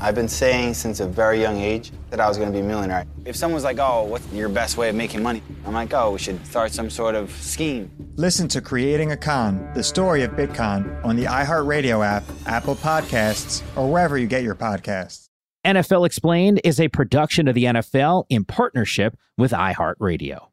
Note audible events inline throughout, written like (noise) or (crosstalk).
I've been saying since a very young age that I was going to be a millionaire. If someone's like, oh, what's your best way of making money? I'm like, oh, we should start some sort of scheme. Listen to Creating a Con, the story of Bitcon on the iHeartRadio app, Apple Podcasts, or wherever you get your podcasts. NFL Explained is a production of the NFL in partnership with iHeartRadio.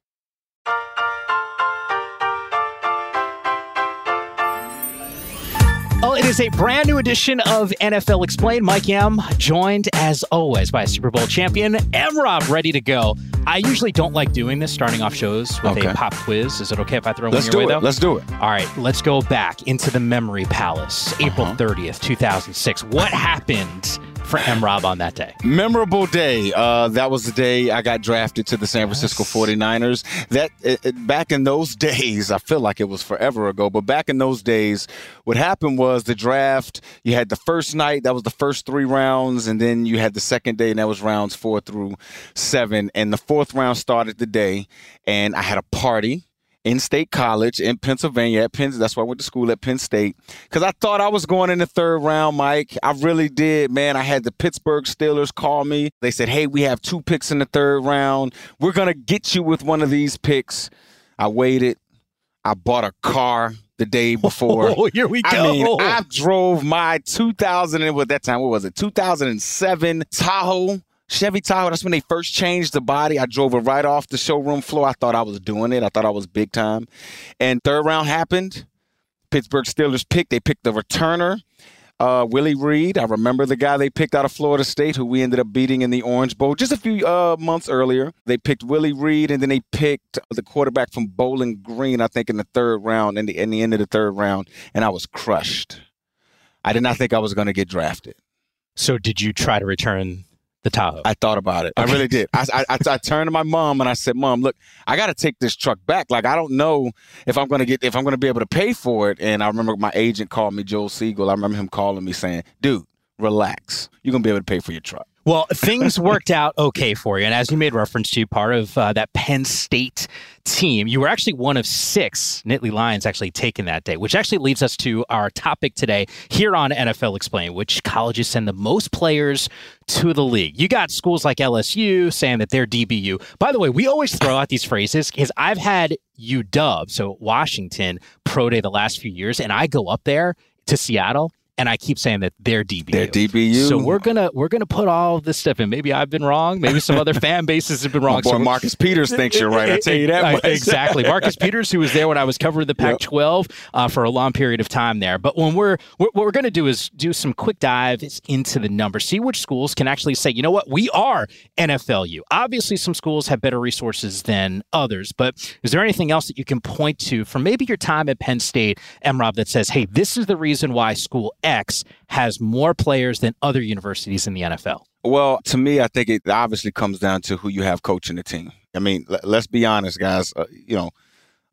Well, it is a brand new edition of NFL Explained. Mike Yam, joined as always by a Super Bowl champion M Rob, ready to go. I usually don't like doing this, starting off shows with Okay. a pop quiz. Is it okay if I throw Let's one do your way, it. though? Let's do it. All right, let's go back into the memory palace, April Uh-huh. 30th, 2006. What happened for M Rob on that day? Memorable day. Uh, that was the day I got drafted to the San Francisco 49ers. That it, it- back in those (laughs) days, I feel like it was forever ago, but back in those days, what happened was the draft, you had the first night, that was the first three rounds, and then you had the second day, and that was rounds four through seven. And the fourth round started the day, and I had a party in State College in Pennsylvania at Penn. That's why I went to school at Penn State because I thought I was going in the third round, Mike. I really did, man. I had the Pittsburgh Steelers call me. They said, "Hey, we have two picks in the third round. We're gonna get you with one of these picks." I waited. I bought a car the day (laughs) before. Oh, here we I go. mean, I drove my 2000 and what that time? What was it? 2007 Tahoe. Chevy Tahoe, that's when they first changed the body. I drove it right off the showroom floor. I thought I was doing it. I thought I was big time. And third round happened. Pittsburgh Steelers picked. They picked the returner, uh, Willie Reid. I remember the guy they picked out of Florida State, who we ended up beating in the Orange Bowl just a few uh, months earlier. They picked Willie Reid, and then they picked the quarterback from Bowling Green, I think, in the third round, in the, in the end of the third round, and I was crushed. I did not think I was going to get drafted. So, did you try to return the Tahoe? I thought about it. I really did. I, I, I, I turned to my mom and I said, "Mom, look, I got to take this truck back. Like, I don't know if I'm to get if I'm going to be able to pay for it." And I remember my agent called me, Joel Siegel. I remember him calling me saying, "Dude, relax. You're going to be able to pay for your truck." Well, things worked out okay for you. And as you made reference to, part of uh, that Penn State team, you were actually one of six Nittany Lions actually taken that day, which actually leads us to our topic today here on NFL Explain, which colleges send the most players to the league. You got schools like LSU saying that they're DBU. By the way, we always throw out these phrases because I've had UW, so Washington, pro day the last few years, and I go up there to Seattle. And I keep saying that they're DBU. They're DBU. So we're gonna we're gonna put all this stuff in. Maybe I've been wrong. Maybe some other (laughs) fan bases have been wrong. My boy So- Marcus Peters thinks you're right. I tell you that (laughs) much. exactly. Marcus Peters, who was there when I was covering the Pac-12 uh, for a long period of time there. But when we're, we're what we're going to do is do some quick dives into the numbers, see which schools can actually say, you know what, we are NFLU. Obviously, some schools have better resources than others, but is there anything else that you can point to from maybe your time at Penn State, MRob, that says, hey, this is the reason why school X has more players than other universities in the NFL? Well, to me, I think it obviously comes down to who you have coaching the team. I mean, l- let's be honest, guys. Uh, you know,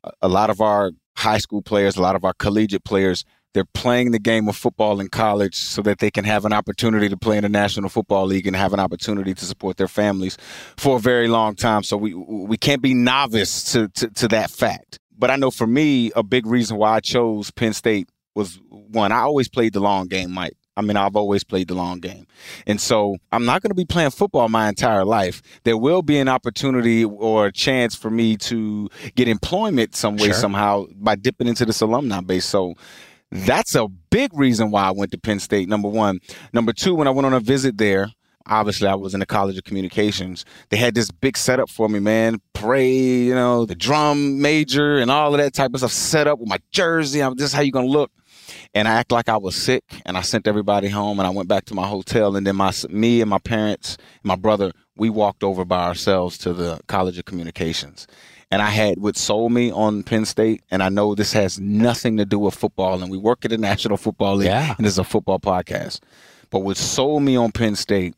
a- a lot of our high school players, a lot of our collegiate players, they're playing the game of football in college so that they can have an opportunity to play in the National Football League and have an opportunity to support their families for a very long time. So we we can't be novice to to, to that fact. But I know for me, a big reason why I chose Penn State was one. I always played the long game, Mike. I mean, I've always played the long game. And so I'm not going to be playing football my entire life. There will be an opportunity or a chance for me to get employment some way, Sure. somehow by dipping into this alumni base. So that's a big reason why I went to Penn State, number one. Number two, when I went on a visit there, obviously I was in the College of Communications. They had this big setup for me, man. Parade, you know, the drum major and all of that type of stuff set up with my jersey. I'm, this is how you're gonna look. And I act like I was sick, and I sent everybody home, and I went back to my hotel, and then my me and my parents, and my brother, we walked over by ourselves to the College of Communications. And I had what sold me on Penn State, and I know this has nothing to do with football, and we work at the (laughs) National Football League, Yeah. and it's a football podcast. But what sold me on Penn State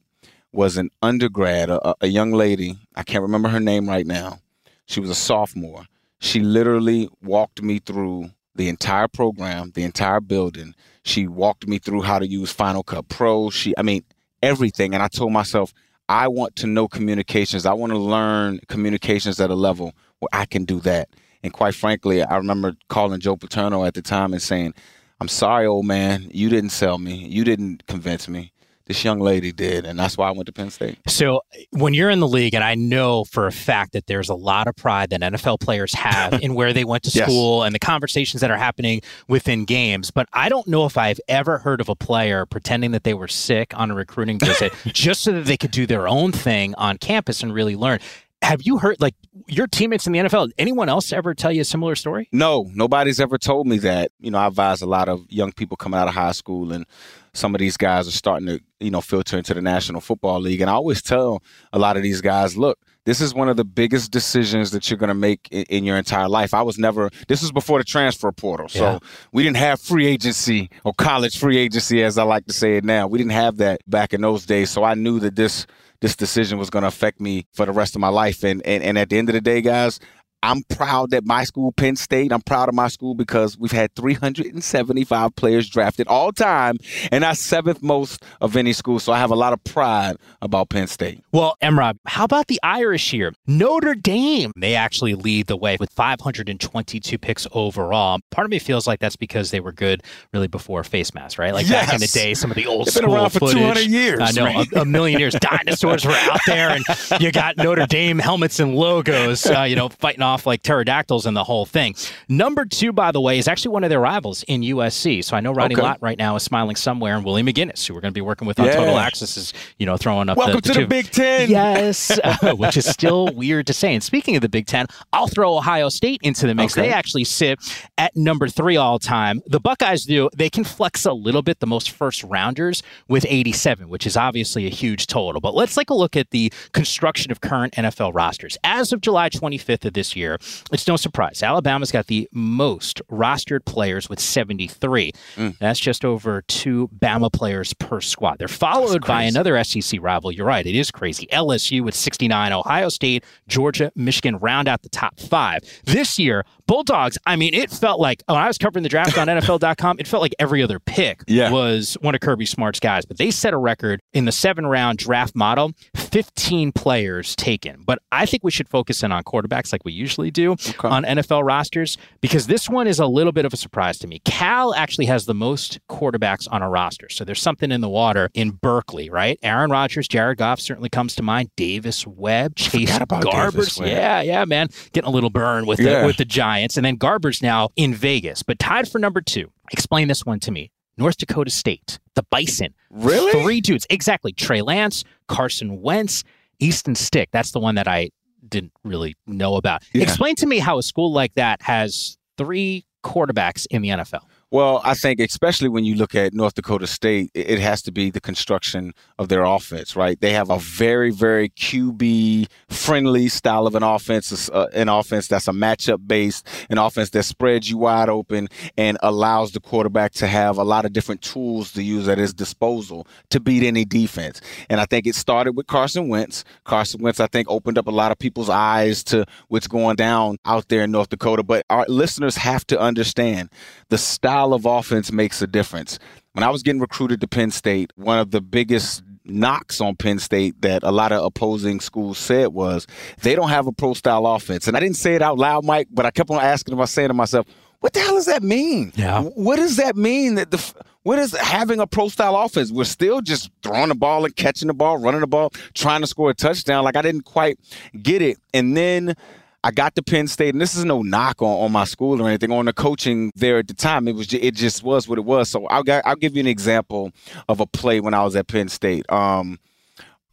was an undergrad, a, a young lady. I can't remember her name right now. She was a sophomore. She literally walked me through the entire program, the entire building. She walked me through how to use Final Cut Pro. She, I mean, everything. And I told myself, I want to know communications. I want to learn communications at a level where I can do that. And quite frankly, I remember calling Joe Paterno at the time and saying, I'm sorry, old man, you didn't sell me. You didn't convince me. This young lady did. And that's why I went to Penn State. So when you're in the league, and I know for a fact that there's a lot of pride that NFL players have in where they went to (laughs) Yes. school and the conversations that are happening within games, but I don't know if I've ever heard of a player pretending that they were sick on a recruiting visit (laughs) just so that they could do their own thing on campus and really learn. Have you heard like your teammates in the NFL? Anyone else ever tell you a similar story? No, nobody's ever told me that. You know, I advise a lot of young people coming out of high school, and some of these guys are starting to, you know, filter into the National Football League. And I always tell a lot of these guys, look, this is one of the biggest decisions that you're going to make in, in your entire life. I was never, this was before the transfer portal. So Yeah. we didn't have free agency or college free agency, as I like to say it now. We didn't have that back in those days. So I knew that this, this decision was going to affect me for the rest of my life. And, and, and at the end of the day, guys, I'm proud that my school, Penn State, I'm proud of my school because we've had 375 players drafted all time, and that's seventh most of any school. So I have a lot of pride about Penn State. Well, Emrob, how about the Irish here? Notre Dame, they actually lead the way with 522 picks overall. Part of me feels like that's because they were good really before face masks, right? Like back in the day, some of the old They've been school around for footage. 200 years, I know, right? a, a million years. (laughs) Dinosaurs were out there, and you got Notre Dame helmets and logos, uh, you know, fighting off like pterodactyls and the whole thing. Number two, by the way, is actually one of their rivals in USC. So I know Ronnie Okay. Lott right now is smiling somewhere, and Willie McGinest, who we're going to be working with on Yeah. Total Access, is you know throwing up. Welcome the, to the Big Ten. Yes, uh, (laughs) (laughs) which is still weird to say. And speaking of the Big Ten, I'll throw Ohio State into the mix. Okay. They actually sit at number three all time. The Buckeyes do, they can flex a little bit, the most first rounders with 87, which is obviously a huge total. But let's take a look at the construction of current NFL rosters. As of July 25th of this year, it's no surprise. Alabama's got the most rostered players with 73. Mm. That's just over two Bama players per squad. They're followed by another SEC rival. You're right, it is crazy. LSU with 69, Ohio State, Georgia, Michigan round out the top five. This year, Bulldogs, I mean, it felt like when I was covering the draft on (laughs) NFL.com, it felt like every other pick Yeah. was one of Kirby Smart's guys. But they set a record in the seven round draft model 15 players taken. But I think we should focus in on quarterbacks like we usually do on NFL rosters because this one is a little bit of a surprise to me. Cal actually has the most quarterbacks on a roster. So there's something in the water in Berkeley, right? Aaron Rodgers, Jared Goff certainly comes to mind. Davis Webb, Chase Garbers. Yeah, yeah, man. Getting a little burn with Yeah. the with the Giants. And then Garbers now in Vegas, but tied for number two. Explain this one to me. North Dakota State, the Bison. Really? Three dudes. Exactly. Trey Lance, Carson Wentz, Easton Stick. That's the one that I didn't really know about. Yeah. Explain to me how a school like that has three quarterbacks in the NFL. Well, I think especially when you look at North Dakota State, it has to be the construction of their offense, right? They have a very, very QB friendly style of an offense, uh, an offense that's a matchup based, an offense that spreads you wide open and allows the quarterback to have a lot of different tools to use at his disposal to beat any defense. And I think it started with Carson Wentz. Carson Wentz, I think, opened up a lot of people's eyes to what's going down out there in North Dakota. But our listeners have to understand the style of offense makes a difference. When I was getting recruited to Penn State, one of the biggest knocks on Penn State that a lot of opposing schools said was they don't have a pro style offense. And I didn't say it out loud, Mike, but I kept on asking myself, saying to myself, What the hell does that mean? Yeah. What does that mean that the what is having a pro style offense? We're still just throwing the ball and catching the ball, running the ball, trying to score a touchdown. Like I didn't quite get it. And then I got to Penn State, and this is no knock on, on my school or anything, on the coaching there at the time. It was it just was what it was. So I'll I'll give you an example of a play when I was at Penn State. Um,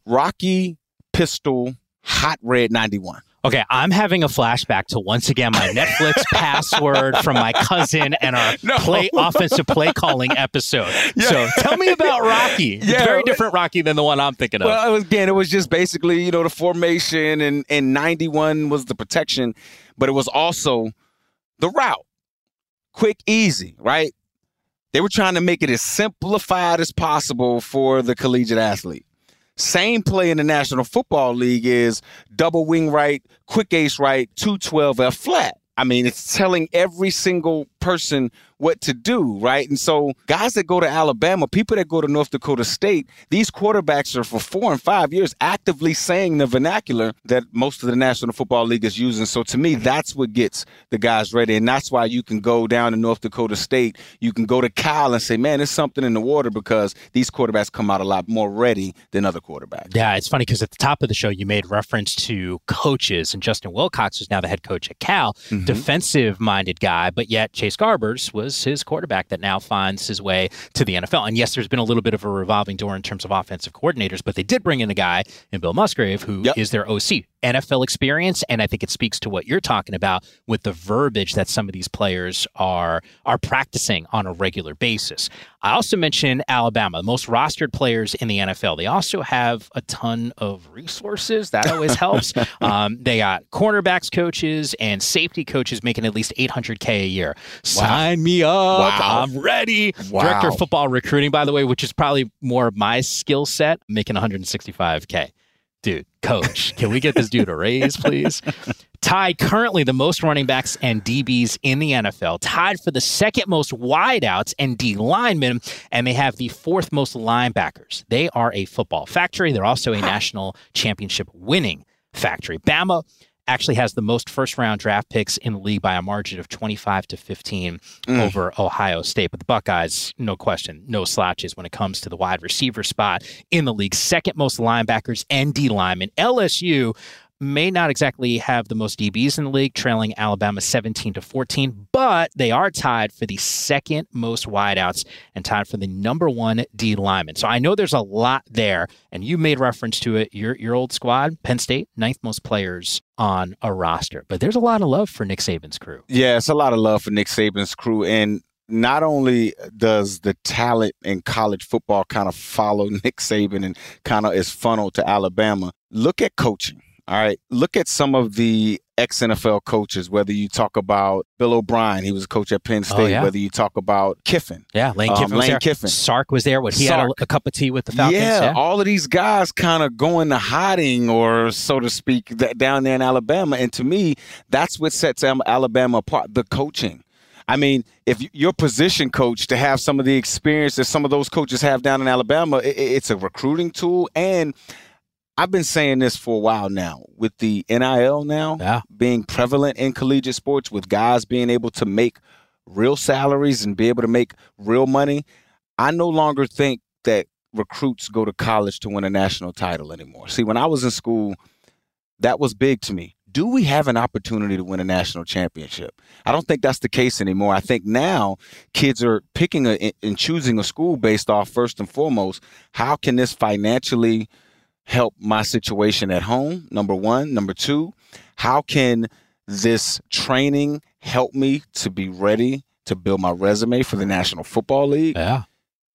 Rocky Pistol Hot Red 91. Okay, I'm having a flashback to once again my Netflix (laughs) password from my cousin and our No. play offensive play calling episode. So tell me about Rocky. (laughs) It's Yeah. very different Rocky than the one I'm thinking of. Well, it was, again, it was just basically, you know, the formation and, and 91 was the protection, but it was also the route. Quick, easy, right? They were trying to make it as simplified as possible for the collegiate athlete. Same play in the National Football League is double wing right, quick ace right, 212 F flat. I mean, it's telling every single person what to do, right? And so, guys that go to Alabama, people that go to North Dakota State, these quarterbacks are for four and five years actively saying the vernacular that most of the National Football League is using. So, to me, that's what gets the guys ready. And that's why you can go down to North Dakota State, you can go to Cal and say, man, there's something in the water because these quarterbacks come out a lot more ready than other quarterbacks. Yeah, it's funny because at the top of the show, you made reference to coaches, and Justin Wilcox, who's now the head coach at Cal, mm-hmm. defensive minded guy, but yet Chase Garbers was his quarterback that now finds his way to the NFL. And yes, there's been a little bit of a revolving door in terms of offensive coordinators, but they did bring in a guy in Bill Musgrave who is Yep. their OC. NFL experience, and I think it speaks to what you're talking about with the verbiage that some of these players are are practicing on a regular basis. I also mentioned Alabama, the most rostered players in the NFL. They also have a ton of resources. That always (laughs) helps. Um, they got cornerbacks coaches and safety coaches making at least 800k a year. Sign me up. Wow. I'm ready. Wow. Director of football recruiting, by the way, which is probably more of my skill set, making 165k dude, coach, can we get this dude a raise, please? Tied currently the most running backs and DBs in the NFL, tied for the second most wideouts and D linemen, and they have the fourth most linebackers. They are a football factory. They're also a national championship winning factory. Bama actually has the most first round draft picks in the league by a margin of 25 to 15 mm. over Ohio State. But the Buckeyes, no question, no slouches when it comes to the wide receiver spot in the league. Second most linebackers and D linemen. LSU may not exactly have the most DBs in the league, trailing Alabama 17 to 14, but they are tied for the second most wideouts and tied for the number one D lineman. So I know there's a lot there, and you made reference to it. Your your old squad, Penn State, ninth most players on a roster, but there's a lot of love for Nick Saban's crew. Yeah, it's a lot of love for Nick Saban's crew. And not only does the talent in college football kind of follow (laughs) Nick Saban and kind of is funneled to Alabama, look at coaching. All right. Look at some of the ex NFL coaches, whether you talk about Bill O'Brien, he was a coach at Penn State, yeah. whether you talk about Kiffin. Yeah, Lane Um, Kiffin was Lane there. Kiffin. Sark was there. What he had a, a cup of tea with the Falcons. Yeah, all of these guys kind of going to hiding, or so to speak, that down there in Alabama. And to me, that's what sets Alabama apart: the coaching. I mean, if your position coach to have some of the experience that some of those coaches have down in Alabama, i- i- it's a recruiting tool. And I've been saying this for a while now with the NIL now Yeah. being prevalent in collegiate sports, with guys being able to make real salaries and be able to make real money. I no longer think that recruits go to college to win a national title anymore. See, when I was in school, that was big to me. Do we have an opportunity to win a national championship? I don't think that's the case anymore. I think now kids are picking a, and choosing a school based off first and foremost, how can this financially help my situation at home? Number one. Number two, how can this training help me to be ready to build my resume for the National Football League? Yeah.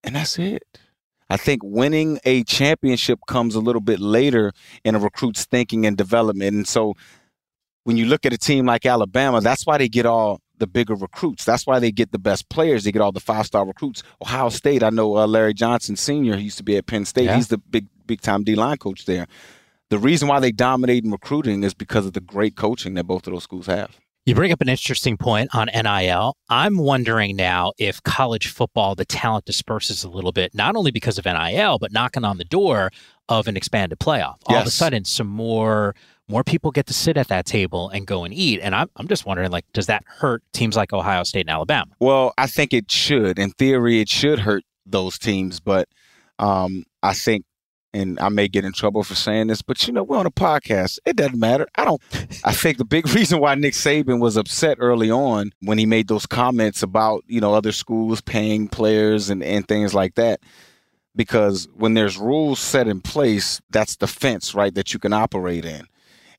And that's it. I think winning a championship comes a little bit later in a recruit's thinking and development. And so when you look at a team like Alabama, that's why they get all the bigger recruits. That's why they get the best players. They get all the five star recruits. Ohio State, I know uh, Larry Johnson Sr., he used to be at Penn State. Yeah. He's the big, big time D line coach there. The reason why they dominate in recruiting is because of the great coaching that both of those schools have. You bring up an interesting point on NIL. I'm wondering now if college football, the talent disperses a little bit, not only because of NIL, but knocking on the door of an expanded playoff. All of a sudden, some more more people get to sit at that table and go and eat. And I'm, I'm just wondering, like, does that hurt teams like Ohio State and Alabama? Well, I think it should. In theory, it should hurt those teams, but um, I think and I may get in trouble for saying this, but you know, we're on a podcast. It doesn't matter. I don't I think the big (laughs) reason why Nick Saban was upset early on when he made those comments about, you know, other schools paying players and, and things like that. Because when there's rules set in place, that's the fence, right, that you can operate in.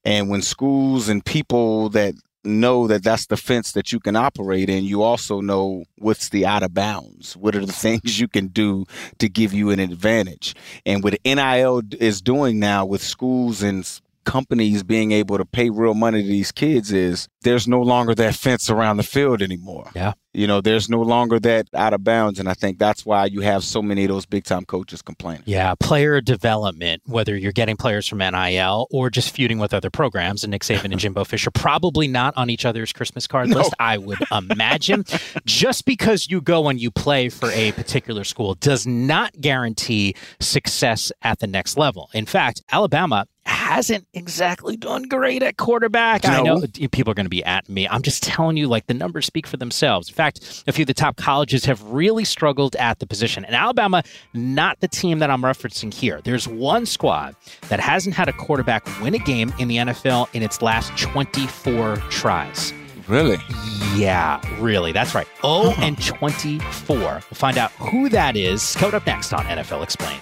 And when schools and people that know that that's the fence that you can operate in, you also know what's the out of bounds. What are the (laughs) things you can do to give you an advantage? And what NIL is doing now with schools and companies being able to pay real money to these kids is there's no longer that fence around the field anymore. Yeah. You know, there's no longer that out of bounds. And I think that's why you have so many of those big time coaches complaining. Yeah. Player development, whether you're getting players from NIL or just feuding with other programs, and Nick Saban and (laughs) Jimbo Fisher probably not on each other's Christmas card no. list, I would imagine. (laughs) just because you go and you play for a particular school does not guarantee success at the next level. In fact, Alabama hasn't exactly done great at quarterback. No. I know uh, people are going to be at me. I'm just telling you, like, the numbers speak for themselves. In fact, a few of the top colleges have really struggled at the position. And Alabama, not the team that I'm referencing here. There's one squad that hasn't had a quarterback win a game in the NFL in its last 24 tries. Really? Yeah, really. That's right. Oh, uh-huh. and 24. We'll find out who that is coming up next on NFL Explained.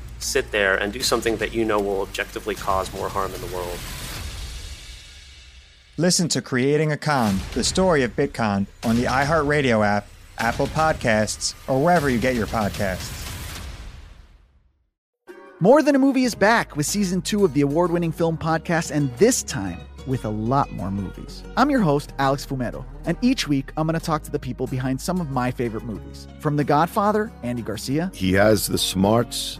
sit there and do something that you know will objectively cause more harm in the world. Listen to Creating a Con, the story of Bitcon, on the iHeartRadio app, Apple Podcasts, or wherever you get your podcasts. More Than a Movie is back with season two of the award winning film podcast, and this time with a lot more movies. I'm your host, Alex Fumero, and each week I'm going to talk to the people behind some of my favorite movies. From The Godfather, Andy Garcia. He has the smarts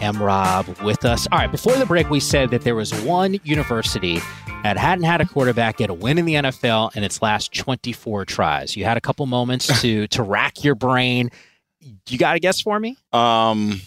M. Rob with us. All right, before the break, we said that there was one university that hadn't had a quarterback get a win in the NFL in its last 24 tries. You had a couple moments to to rack your brain. You got a guess for me? Um,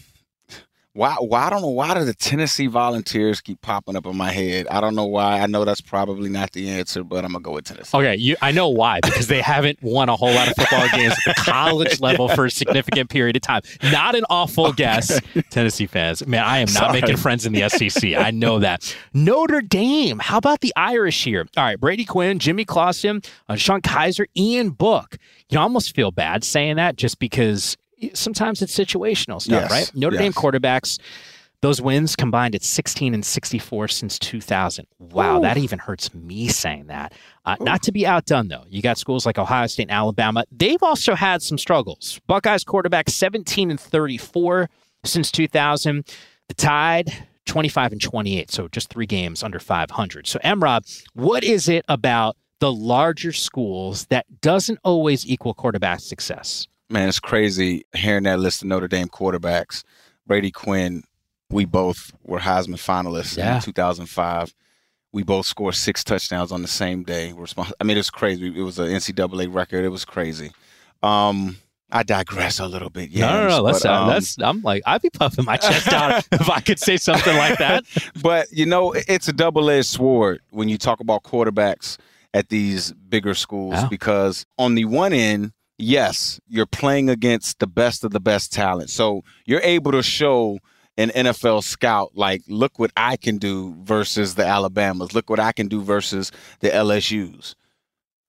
Why? Why? I don't know. Why do the Tennessee Volunteers keep popping up in my head? I don't know why. I know that's probably not the answer, but I'm gonna go with Tennessee. Okay, you, I know why because they haven't won a whole lot of football games at the college (laughs) level for a significant period of time. Not an awful guess, Tennessee fans. Man, I am not Sorry. making friends in the SEC. I know that. Notre Dame. How about the Irish here? All right, Brady Quinn, Jimmy Clausen, uh, DeShone Kizer, Ian Book. You almost feel bad saying that just because sometimes it's situational stuff, Yes, right? Notre yes. Dame quarterbacks. Those wins combined at 16 and 64 since 2000. Wow, Ooh. that even hurts me saying that. Uh, not to be outdone, though. You got schools like Ohio State and Alabama. They've also had some struggles. Buckeyes quarterback 17 and 34 since 2000. The Tide 25 and 28, so just three games under 500. So, Emrob, what is it about the larger schools that doesn't always equal quarterback success? Man, it's crazy hearing that list of Notre Dame quarterbacks. Brady Quinn, we both were Heisman finalists Yeah. in 2005. We both scored six touchdowns on the same day. I mean, it was crazy. It was an NCAA record. It was crazy. Um, I digress a little bit. no, no, Yams, no. Let's, but, uh, um, that's, I'm like, I'd be puffing my chest out (laughs) if I could say something like that. (laughs) but you know, it's a double-edged sword when you talk about quarterbacks at these bigger schools Yeah. because on the one end, yes, you're playing against the best of the best talent. So you're able to show an NFL scout like, look what I can do versus the Alabamas. Look what I can do versus the LSU's.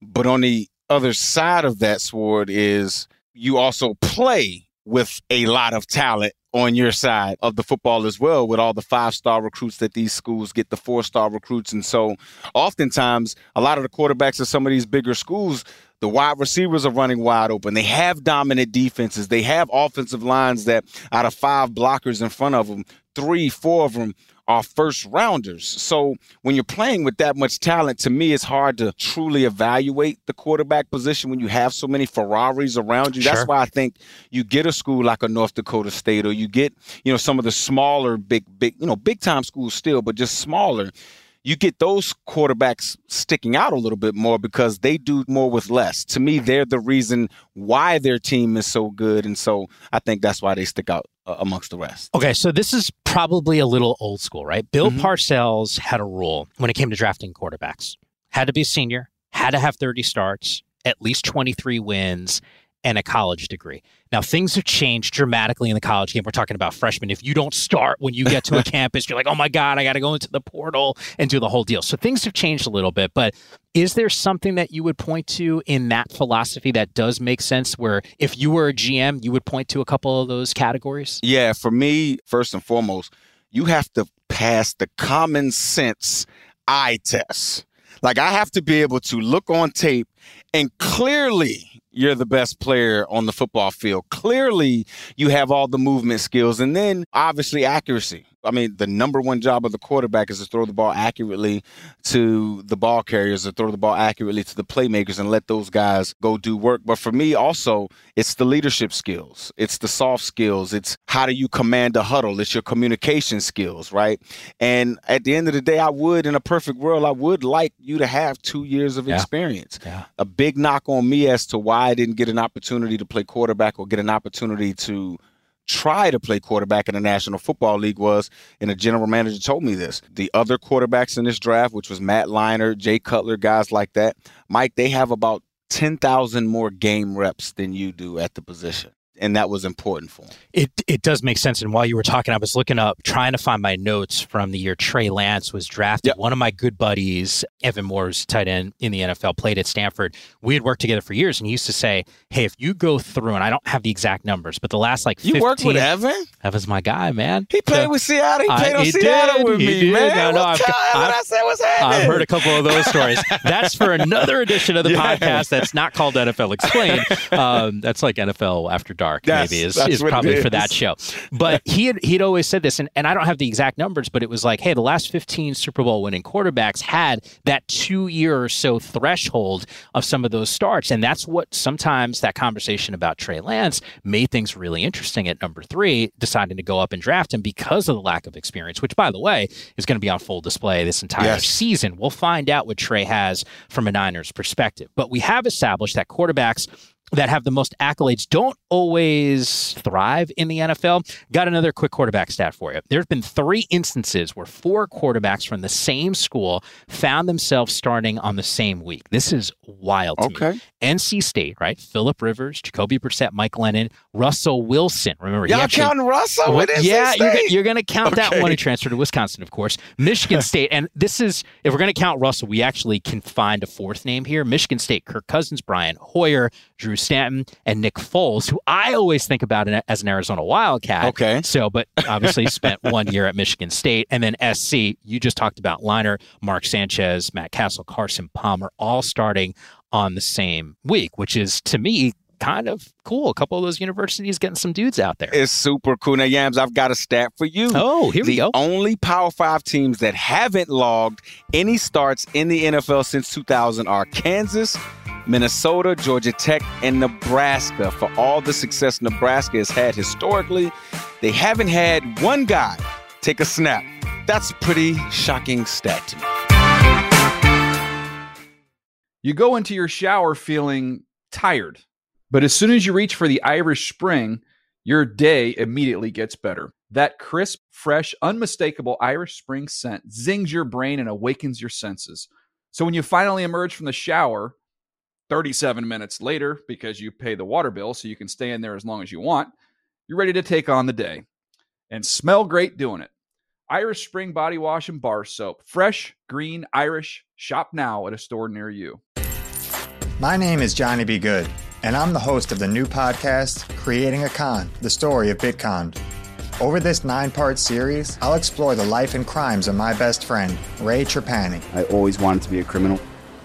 But on the other side of that sword is you also play with a lot of talent on your side of the football as well with all the five star recruits that these schools get the four star recruits and so oftentimes a lot of the quarterbacks at some of these bigger schools the wide receivers are running wide open they have dominant defenses they have offensive lines that out of five blockers in front of them three four of them are first rounders. So when you're playing with that much talent, to me, it's hard to truly evaluate the quarterback position when you have so many Ferraris around you. That's why I think you get a school like a North Dakota State, or you get, you know, some of the smaller, big, big, you know, big time schools still, but just smaller. You get those quarterbacks sticking out a little bit more because they do more with less. To me, they're the reason why their team is so good, and so I think that's why they stick out uh, amongst the rest. Okay, so this is probably a little old school, right? Bill Mhm. Parcells had a rule when it came to drafting quarterbacks. Had to be a senior, had to have 30 starts, at least 23 wins, and a college degree. Now, things have changed dramatically in the college game. We're talking about freshmen. If you don't start when you get to a (laughs) campus, you're like, oh my God, I got to go into the portal and do the whole deal. So things have changed a little bit. But is there something that you would point to in that philosophy that does make sense where if you were a GM, you would point to a couple of those categories? Yeah, for me, first and foremost, you have to pass the common sense eye test. Like I have to be able to look on tape and clearly you're the best player on the football field. Clearly you have all the movement skills and then obviously accuracy. I mean, the number one job of the quarterback is to throw the ball accurately to the ball carriers, to throw the ball accurately to the playmakers and let those guys go do work. But for me, also, it's the leadership skills, it's the soft skills, it's how do you command a huddle, it's your communication skills, right? And at the end of the day, I would, in a perfect world, I would like you to have two years of Yeah. experience. Yeah. A big knock on me as to why I didn't get an opportunity to play quarterback or get an opportunity to try to play quarterback in the National Football League was, and a general manager told me this. The other quarterbacks in this draft, which was Matt Leinart, Jay Cutler, guys like that, Mike, they have about 10,000 more game reps than you do at the position. And that was important for him. It it does make sense. And while you were talking, I was looking up, trying to find my notes from the year Trey Lance was drafted. One of my good buddies, Evan Moore's tight end in the NFL, played at Stanford. We had worked together for years, and he used to say, "Hey, if you go through, and I don't have the exact numbers, but the last like You worked with Evan? Evan's my guy, man. He played with Seattle. He I- played on he Seattle did, with he me, did. man. No, no, I've- I've- I said was happening. I've heard a couple of those stories. (laughs) That's for another edition of the Yeah. podcast that's not called NFL Explained. (laughs) Um, that's like NFL After Dark, maybe, is, is probably for that show. But (laughs) he had, he'd always said this, and, and I don't have the exact numbers, but it was like, hey, the last 15 Super Bowl winning quarterbacks had that two year or so threshold of some of those starts. And that's what sometimes that conversation about Trey Lance made things really interesting at number three, deciding to go up and draft him because of the lack of experience, which, by the way, is going to be on full display this entire Yes. season. We'll find out what Trey has from a Niners perspective. But we have established that quarterbacks that have the most accolades don't always thrive in the NFL. Got another quick quarterback stat for you. There's been three instances where four quarterbacks from the same school found themselves starting on the same week. This is wild. okay. Me. NC State, right? Philip Rivers, Jacoby Brissett, Mike Glennon, Russell Wilson. Remember, y'all actually, counting Russell? What, yeah, you're, you're going to count okay. that one who transferred to Wisconsin, of course. Michigan (laughs) State, and this is if we're going to count Russell, we actually can find a fourth name here. Michigan State, Kirk Cousins, Brian Hoyer, Drew Stanton, and Nick Foles, who I always think about as an Arizona Wildcat. Okay. So, but obviously spent (laughs) one year at Michigan State. And then SC, you just talked about Leinart, Mark Sanchez, Matt Cassel, Carson Palmer, all starting on the same week, which is to me kind of cool. A couple of those universities getting some dudes out there. It's super cool. Now, Yams, I've got a stat for you. Oh, here the we go. The only Power Five teams that haven't logged any starts in the NFL since 2000 are Kansas, Minnesota, Georgia Tech, and Nebraska. For all the success Nebraska has had historically, they haven't had one guy take a snap. That's a pretty shocking stat to me. You go into your shower feeling tired, but as soon as you reach for the Irish Spring, your day immediately gets better. That crisp, fresh, unmistakable Irish Spring scent zings your brain and awakens your senses. So when you finally emerge from the shower, 37 minutes later, because you pay the water bill so you can stay in there as long as you want, you're ready to take on the day and smell great doing it. Irish Spring Body Wash and Bar Soap. Fresh, green, Irish. Shop now at a store near you. My name is Johnny B. Good, and I'm the host of the new podcast, Creating a Con The Story of Bitcon. Over this nine part series, I'll explore the life and crimes of my best friend, Ray Trapani. I always wanted to be a criminal.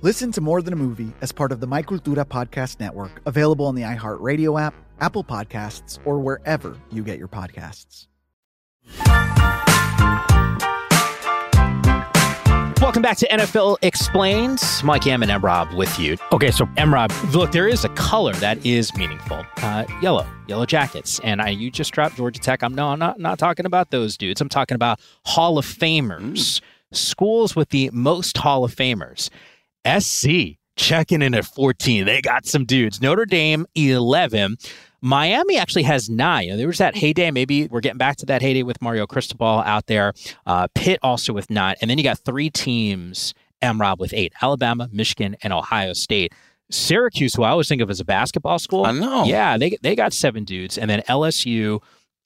Listen to More Than a Movie as part of the My Cultura Podcast Network, available on the iHeartRadio app, Apple Podcasts, or wherever you get your podcasts. Welcome back to NFL Explained. Mike Yam and Emrob with you. Okay, so Emrob, look, there is a color that is meaningful. Uh, yellow, yellow jackets. And I, you just dropped Georgia Tech. I'm no, I'm not not talking about those dudes. I'm talking about Hall of Famers, mm. schools with the most Hall of Famers. SC checking in at 14. They got some dudes. Notre Dame 11. Miami actually has nine. There was that heyday. Maybe we're getting back to that heyday with Mario Cristobal out there. Uh, Pitt also with nine. And then you got three teams, MROB with eight Alabama, Michigan, and Ohio State. Syracuse, who I always think of as a basketball school. I know. Yeah, they, they got seven dudes. And then LSU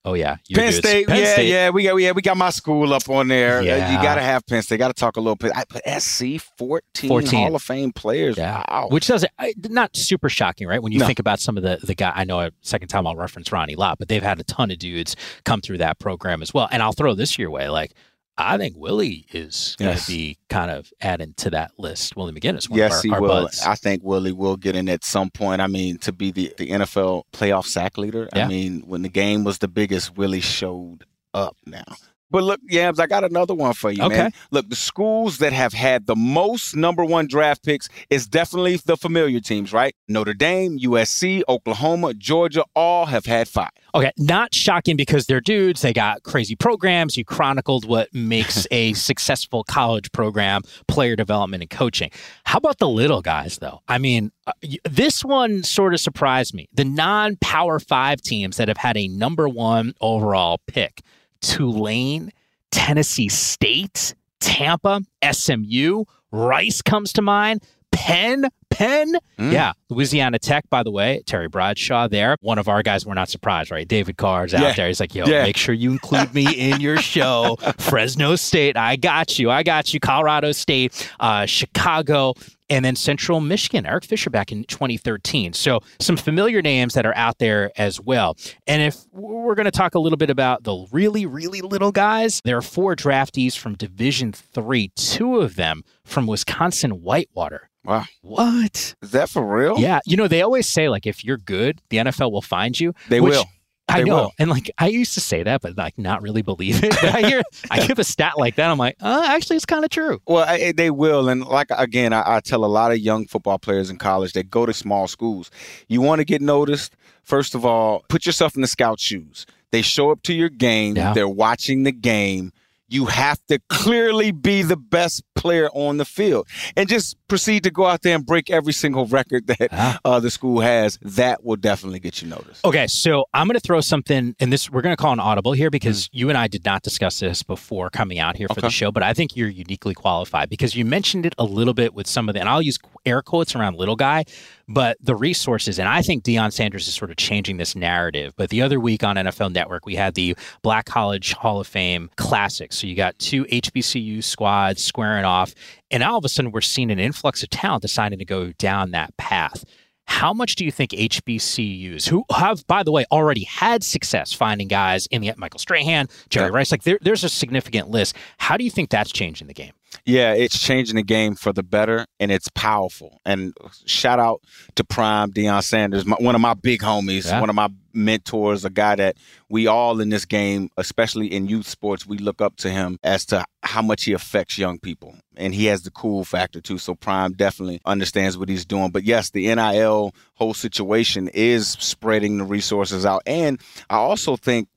Oh yeah, Penn State. Penn yeah, State. yeah, we got yeah we got my school up on there. Yeah. Uh, you got to have Penn State. Got to talk a little bit. I put SC 14, 14, Hall of Fame players. Yeah. Wow, which doesn't not super shocking, right? When you no. think about some of the the guy. I know a second time I'll reference Ronnie Lott, but they've had a ton of dudes come through that program as well. And I'll throw this your way, like I think Willie is going to Yes. be kind of added to that list. Willie McGinest, one Yes, of he our, our will. buds. I think Willie will get in at some point. I mean, to be the, the NFL playoff sack leader. Yeah. I mean, when the game was the biggest, Willie showed up now. But look, Yams, I got another one for you, Okay. man. Look, the schools that have had the most number one draft picks is definitely the familiar teams, right? Notre Dame, USC, Oklahoma, Georgia, all have had five. Okay, not shocking because they're dudes. They got crazy programs. You chronicled what makes (laughs) a successful college program, player development, and coaching. How about the little guys, though? I mean, uh, this one sort of surprised me. The non power five teams that have had a number one overall pick Tulane, Tennessee State, Tampa, SMU, Rice comes to mind. Penn, Penn, Mm. yeah, Louisiana Tech. By the way, Terry Bradshaw there. One of our guys. We're not surprised, right? David Carr's out Yeah. there. He's like, yo, Yeah. make sure you include me in your show. (laughs) Fresno State, I got you. I got you. Colorado State, uh, Chicago, and then Central Michigan. Eric Fisher back in 2013. So some familiar names that are out there as well. And if we're going to talk a little bit about the really, really little guys, there are four draftees from Division Three. Two of them from Wisconsin Whitewater. Wow. What? Is that for real? Yeah, you know they always say like if you're good, the NFL will find you. They which will. I know, will. and like I used to say that, but like not really believe it. But I hear (laughs) I give a stat like that, I'm like, uh, actually, it's kind of true. Well, I, they will, and like again, I, I tell a lot of young football players in college that go to small schools. You want to get noticed. First of all, put yourself in the scout shoes. They show up to your game. Yeah. They're watching the game. You have to clearly be the best player on the field, and just proceed to go out there and break every single record that Ah. uh, the school has. That will definitely get you noticed. Okay, so I'm going to throw something, and this we're going to call an audible here because you and I did not discuss this before coming out here for the show, but I think you're uniquely qualified because you mentioned it a little bit with some of the, and I'll use air quotes around little guy, but the resources, and I think Deion Sanders is sort of changing this narrative. But the other week on NFL Network, we had the Black College Hall of Fame Classic. So you got two HBCU squads squaring off, and all of a sudden we're seeing an influx of talent deciding to go down that path. How much do you think HBCUs, who have, by the way, already had success finding guys in the Michael Strahan, Jerry Rice, like there, there's a significant list. How do you think that's changing the game? Yeah, it's changing the game for the better, and it's powerful. And shout out to Prime Deion Sanders, my, one of my big homies, Yeah. one of my mentors, a guy that we all in this game, especially in youth sports, we look up to him as to how much he affects young people. And he has the cool factor too. So Prime definitely understands what he's doing. But yes, the NIL whole situation is spreading the resources out. And I also think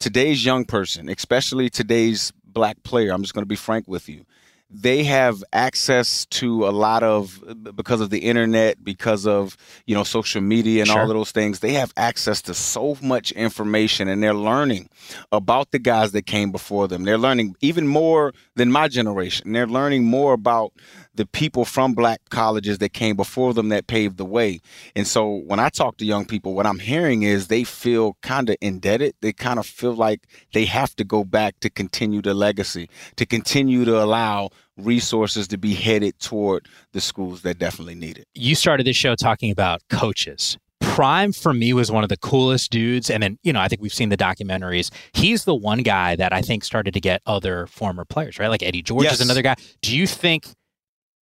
today's young person, especially today's black player, I'm just going to be frank with you. They have access to a lot of because of the internet, because of you know social media and all of those things. They have access to so much information, and they're learning about the guys that came before them. They're learning even more than my generation. They're learning more about the people from black colleges that came before them that paved the way. And so when I talk to young people, what I'm hearing is they feel kind of indebted. They kind of feel like they have to go back to continue the legacy, to continue to allow resources to be headed toward the schools that definitely need it. you started this show talking about coaches. Prime for me was one of the coolest dudes. And then, you know, I think we've seen the documentaries. He's the one guy that I think started to get other former players, right? Like Eddie George Yes. is another guy. Do you think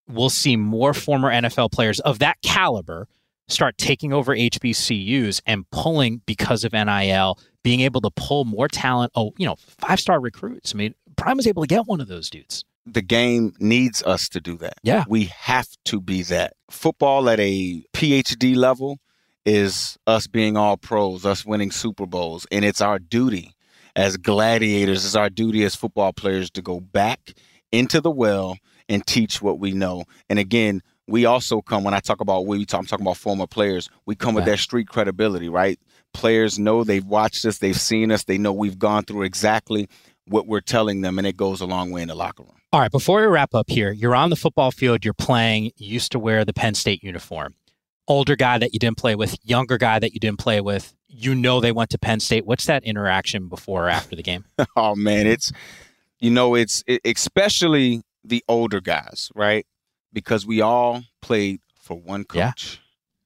we'll see more former NFL players of that caliber start taking over HBCUs and pulling because of NIL, being able to pull more talent? Oh, you know, five star recruits. I mean, Prime was able to get one of those dudes. the game needs us to do that. Yeah. We have to be that. Football at a PhD level is us being all pros, us winning Super Bowls. And it's our duty as gladiators, it's our duty as football players to go back into the well and teach what we know. And again, we also come when I talk about we talk, I'm talking about former players. We come with that street credibility, right? Players know they've watched us, they've seen us, they know we've gone through exactly what we're telling them, and it goes a long way in the locker room. All right, before we wrap up here, you're on the football field, you're playing, you used to wear the Penn State uniform. Older guy that you didn't play with, younger guy that you didn't play with, you know they went to Penn State. What's that interaction before or after the game? (laughs) oh man, it's you know it's it, especially the older guys, right? Because we all played for one coach.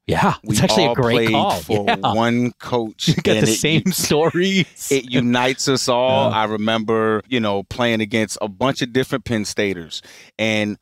Yeah, we it's actually all a great played call. for Yeah. one (laughs) coach. You got the it- same (laughs) stories. It unites us all. Yeah. I remember, you know, playing against a bunch of different Penn Staters, and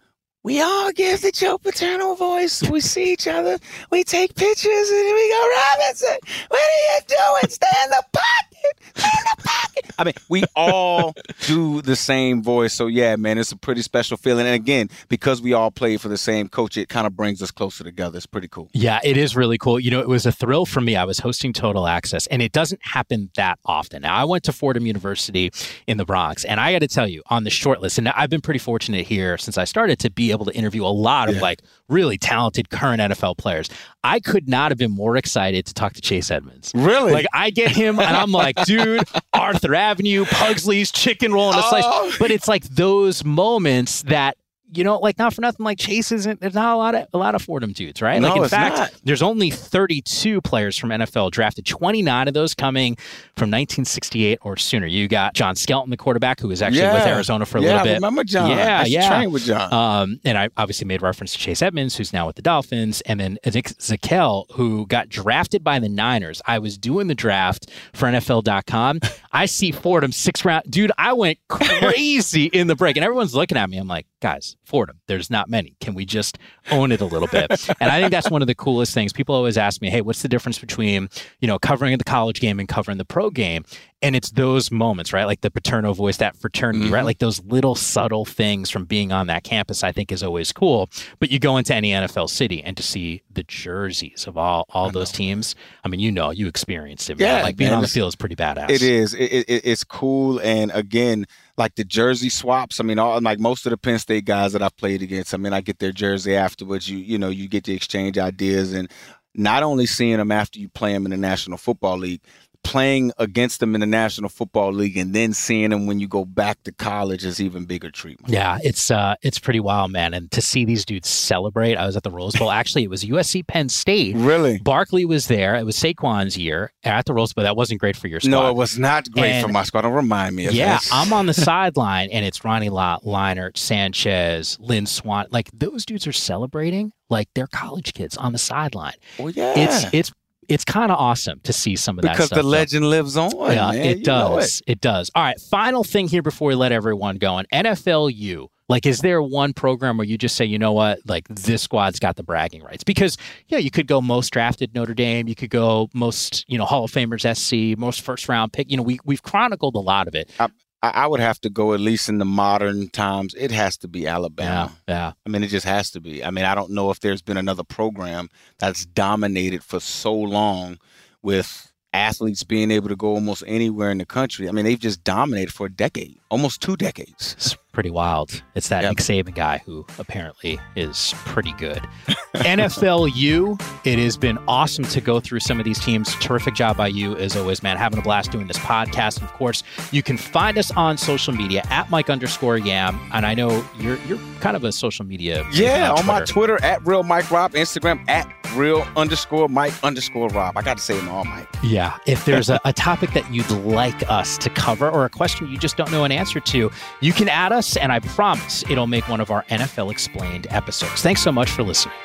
we all give the Joe Paterno voice. We see each other, we take pictures, and we go, Robinson, what are you doing? Stay in the pocket. Stay in the pocket. I mean, we all do the same voice. So yeah, man, it's a pretty special feeling. And again, because we all play for the same coach, it kind of brings us closer together. It's pretty cool. Yeah, it is really cool. You know, it was a thrill for me. I was hosting Total Access, and it doesn't happen that often. Now, I went to Fordham University in the Bronx, and I got to tell you, on the short list, and I've been pretty fortunate here since I started to be able to interview a lot of Yeah. like really talented current NFL players. I could not have been more excited to talk to Chase Edmonds. Really? Like, I get him, and I'm like, (laughs) dude, Arthur Avenue, Pugsley's chicken roll and a slice. Oh. But it's like those moments that. You know, like not for nothing, like Chase isn't. There's not a lot of a lot of Fordham dudes, right? No, like in it's fact, not. there's only 32 players from NFL drafted, 29 of those coming from 1968 or sooner. You got John Skelton, the quarterback, who was actually with Arizona for a Yeah, little I bit. remember John. Yeah, I yeah. train with John. Um, and I obviously made reference to Chase Edmonds, who's now with the Dolphins, and then Nick Zakelj, who got drafted by the Niners. I was doing the draft for NFL.com. I see Fordham six round. Dude, I went (laughs) crazy in the break, and everyone's looking at me. I'm like, guys, Fordham, there's not many. Can we just own it a little bit? (laughs) and I think that's one of the coolest things. People always ask me, hey, what's the difference between, you know, covering the college game and covering the pro game? And it's those moments, right? Like the paterno voice, that fraternity, right? Mhm. Like those little subtle things from being on that campus, I think is always cool. But you go into any NFL city and to see the jerseys of all all those teams. I mean, you know, you experienced it. Man. Yeah, like being man, on the field is pretty badass. It is. It, it- it's cool, and again, like the jersey swaps. I mean, all like most of the Penn State guys that I've played against. I mean, I get their jersey afterwards. You you know, you get to exchange ideas, and not only seeing them after you play them in the National Football League, playing against them in the National Football League, and then seeing them when you go back to college is even bigger treatment. Yeah, it's uh it's pretty wild, man. And to see these dudes celebrate, I was at the Rose Bowl. Actually, it was USC Penn State. Really? Barkley was there. It was Saquon's year at the Rose Bowl. That wasn't great for your squad. No, it was not great for And- my squad. Don't remind me of Yeah, this. I'm on the (laughs) sideline, and it's Ronnie Lott, Leinart, Sanchez, Lynn Swann. Like those dudes are celebrating like they're college kids on the sideline. Well, yeah. It's it's it's kind of awesome to see some of that because the legend lives on. yeah, man. it You does. It. does. All right. Final thing here before we let everyone go. On NFLU, like, is there one program where you just say, you know what, like this squad's got the bragging rights? Because yeah, you could go most drafted Notre Dame, you could go most you know Hall of Famers SC, most first round pick. You know, we we've chronicled a lot of it. I, I would have to go at least in the modern times. It has to be Alabama. Yeah, yeah. I mean, it just has to be. I mean, I don't know if there's been another program that's dominated for so long with athletes being able to go almost anywhere in the country. I mean, they've just dominated for a decade, almost two decades. Pretty wild. It's that Yep. Nick Saban guy who apparently is pretty good. (laughs) NFLU, it has been awesome to go through some of these teams. Terrific job by you, as always, man. Having a blast doing this podcast. And of course, you can find us on social media at Mike underscore Yam. And I know you're you're kind of a social media. Yeah, on on my Twitter at real Mike Rob, Instagram at real underscore Mike underscore Rob. I got to say them all, Mike. Yeah. If there's a, a topic that you'd like us to cover or a question you just don't know an answer to, you can add us, and I promise it'll make one of our NFL Explained episodes. Thanks so much for listening.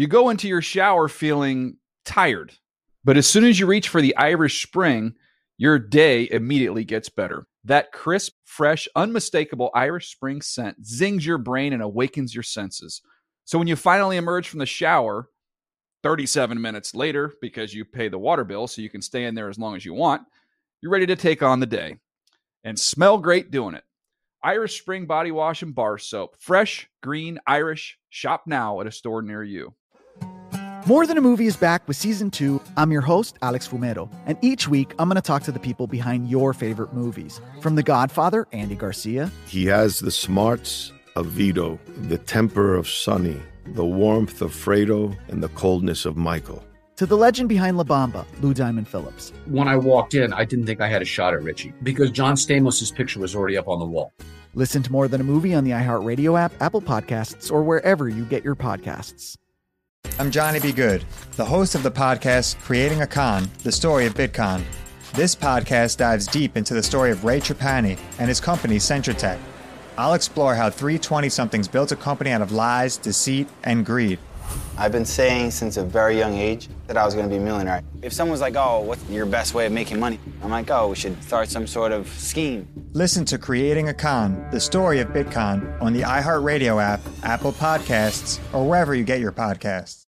You go into your shower feeling tired, but as soon as you reach for the Irish Spring, your day immediately gets better. That crisp, fresh, unmistakable Irish Spring scent zings your brain and awakens your senses. So when you finally emerge from the shower, 37 minutes later, because you pay the water bill so you can stay in there as long as you want, you're ready to take on the day and smell great doing it. Irish Spring Body Wash and Bar Soap. Fresh, green, Irish. Shop now at a store near you. More Than a Movie is back with season two. I'm your host, Alex Fumero, and each week I'm going to talk to the people behind your favorite movies. From The Godfather, Andy Garcia, He has the smarts of Vito, the temper of Sonny, the warmth of Fredo, and the coldness of Michael. to the legend behind La Bamba, Lou Diamond Phillips. When I walked in, I didn't think I had a shot at Richie because John Stamos' picture was already up on the wall. Listen to More Than a Movie on the iHeartRadio app, Apple Podcasts, or wherever you get your podcasts. I'm Johnny B. Good, the host of the podcast Creating a Con, the story of Bitcon. This podcast dives deep into the story of Ray Trapani and his company, Centra Tech. I'll explore how 320 somethings built a company out of lies, deceit, and greed. I've been saying since a very young age that I was going to be a millionaire. If someone's like, oh, what's your best way of making money? I'm like, oh, we should start some sort of scheme. Listen to Creating a Con, the story of Bitcon, on the iHeartRadio app, Apple Podcasts, or wherever you get your podcasts.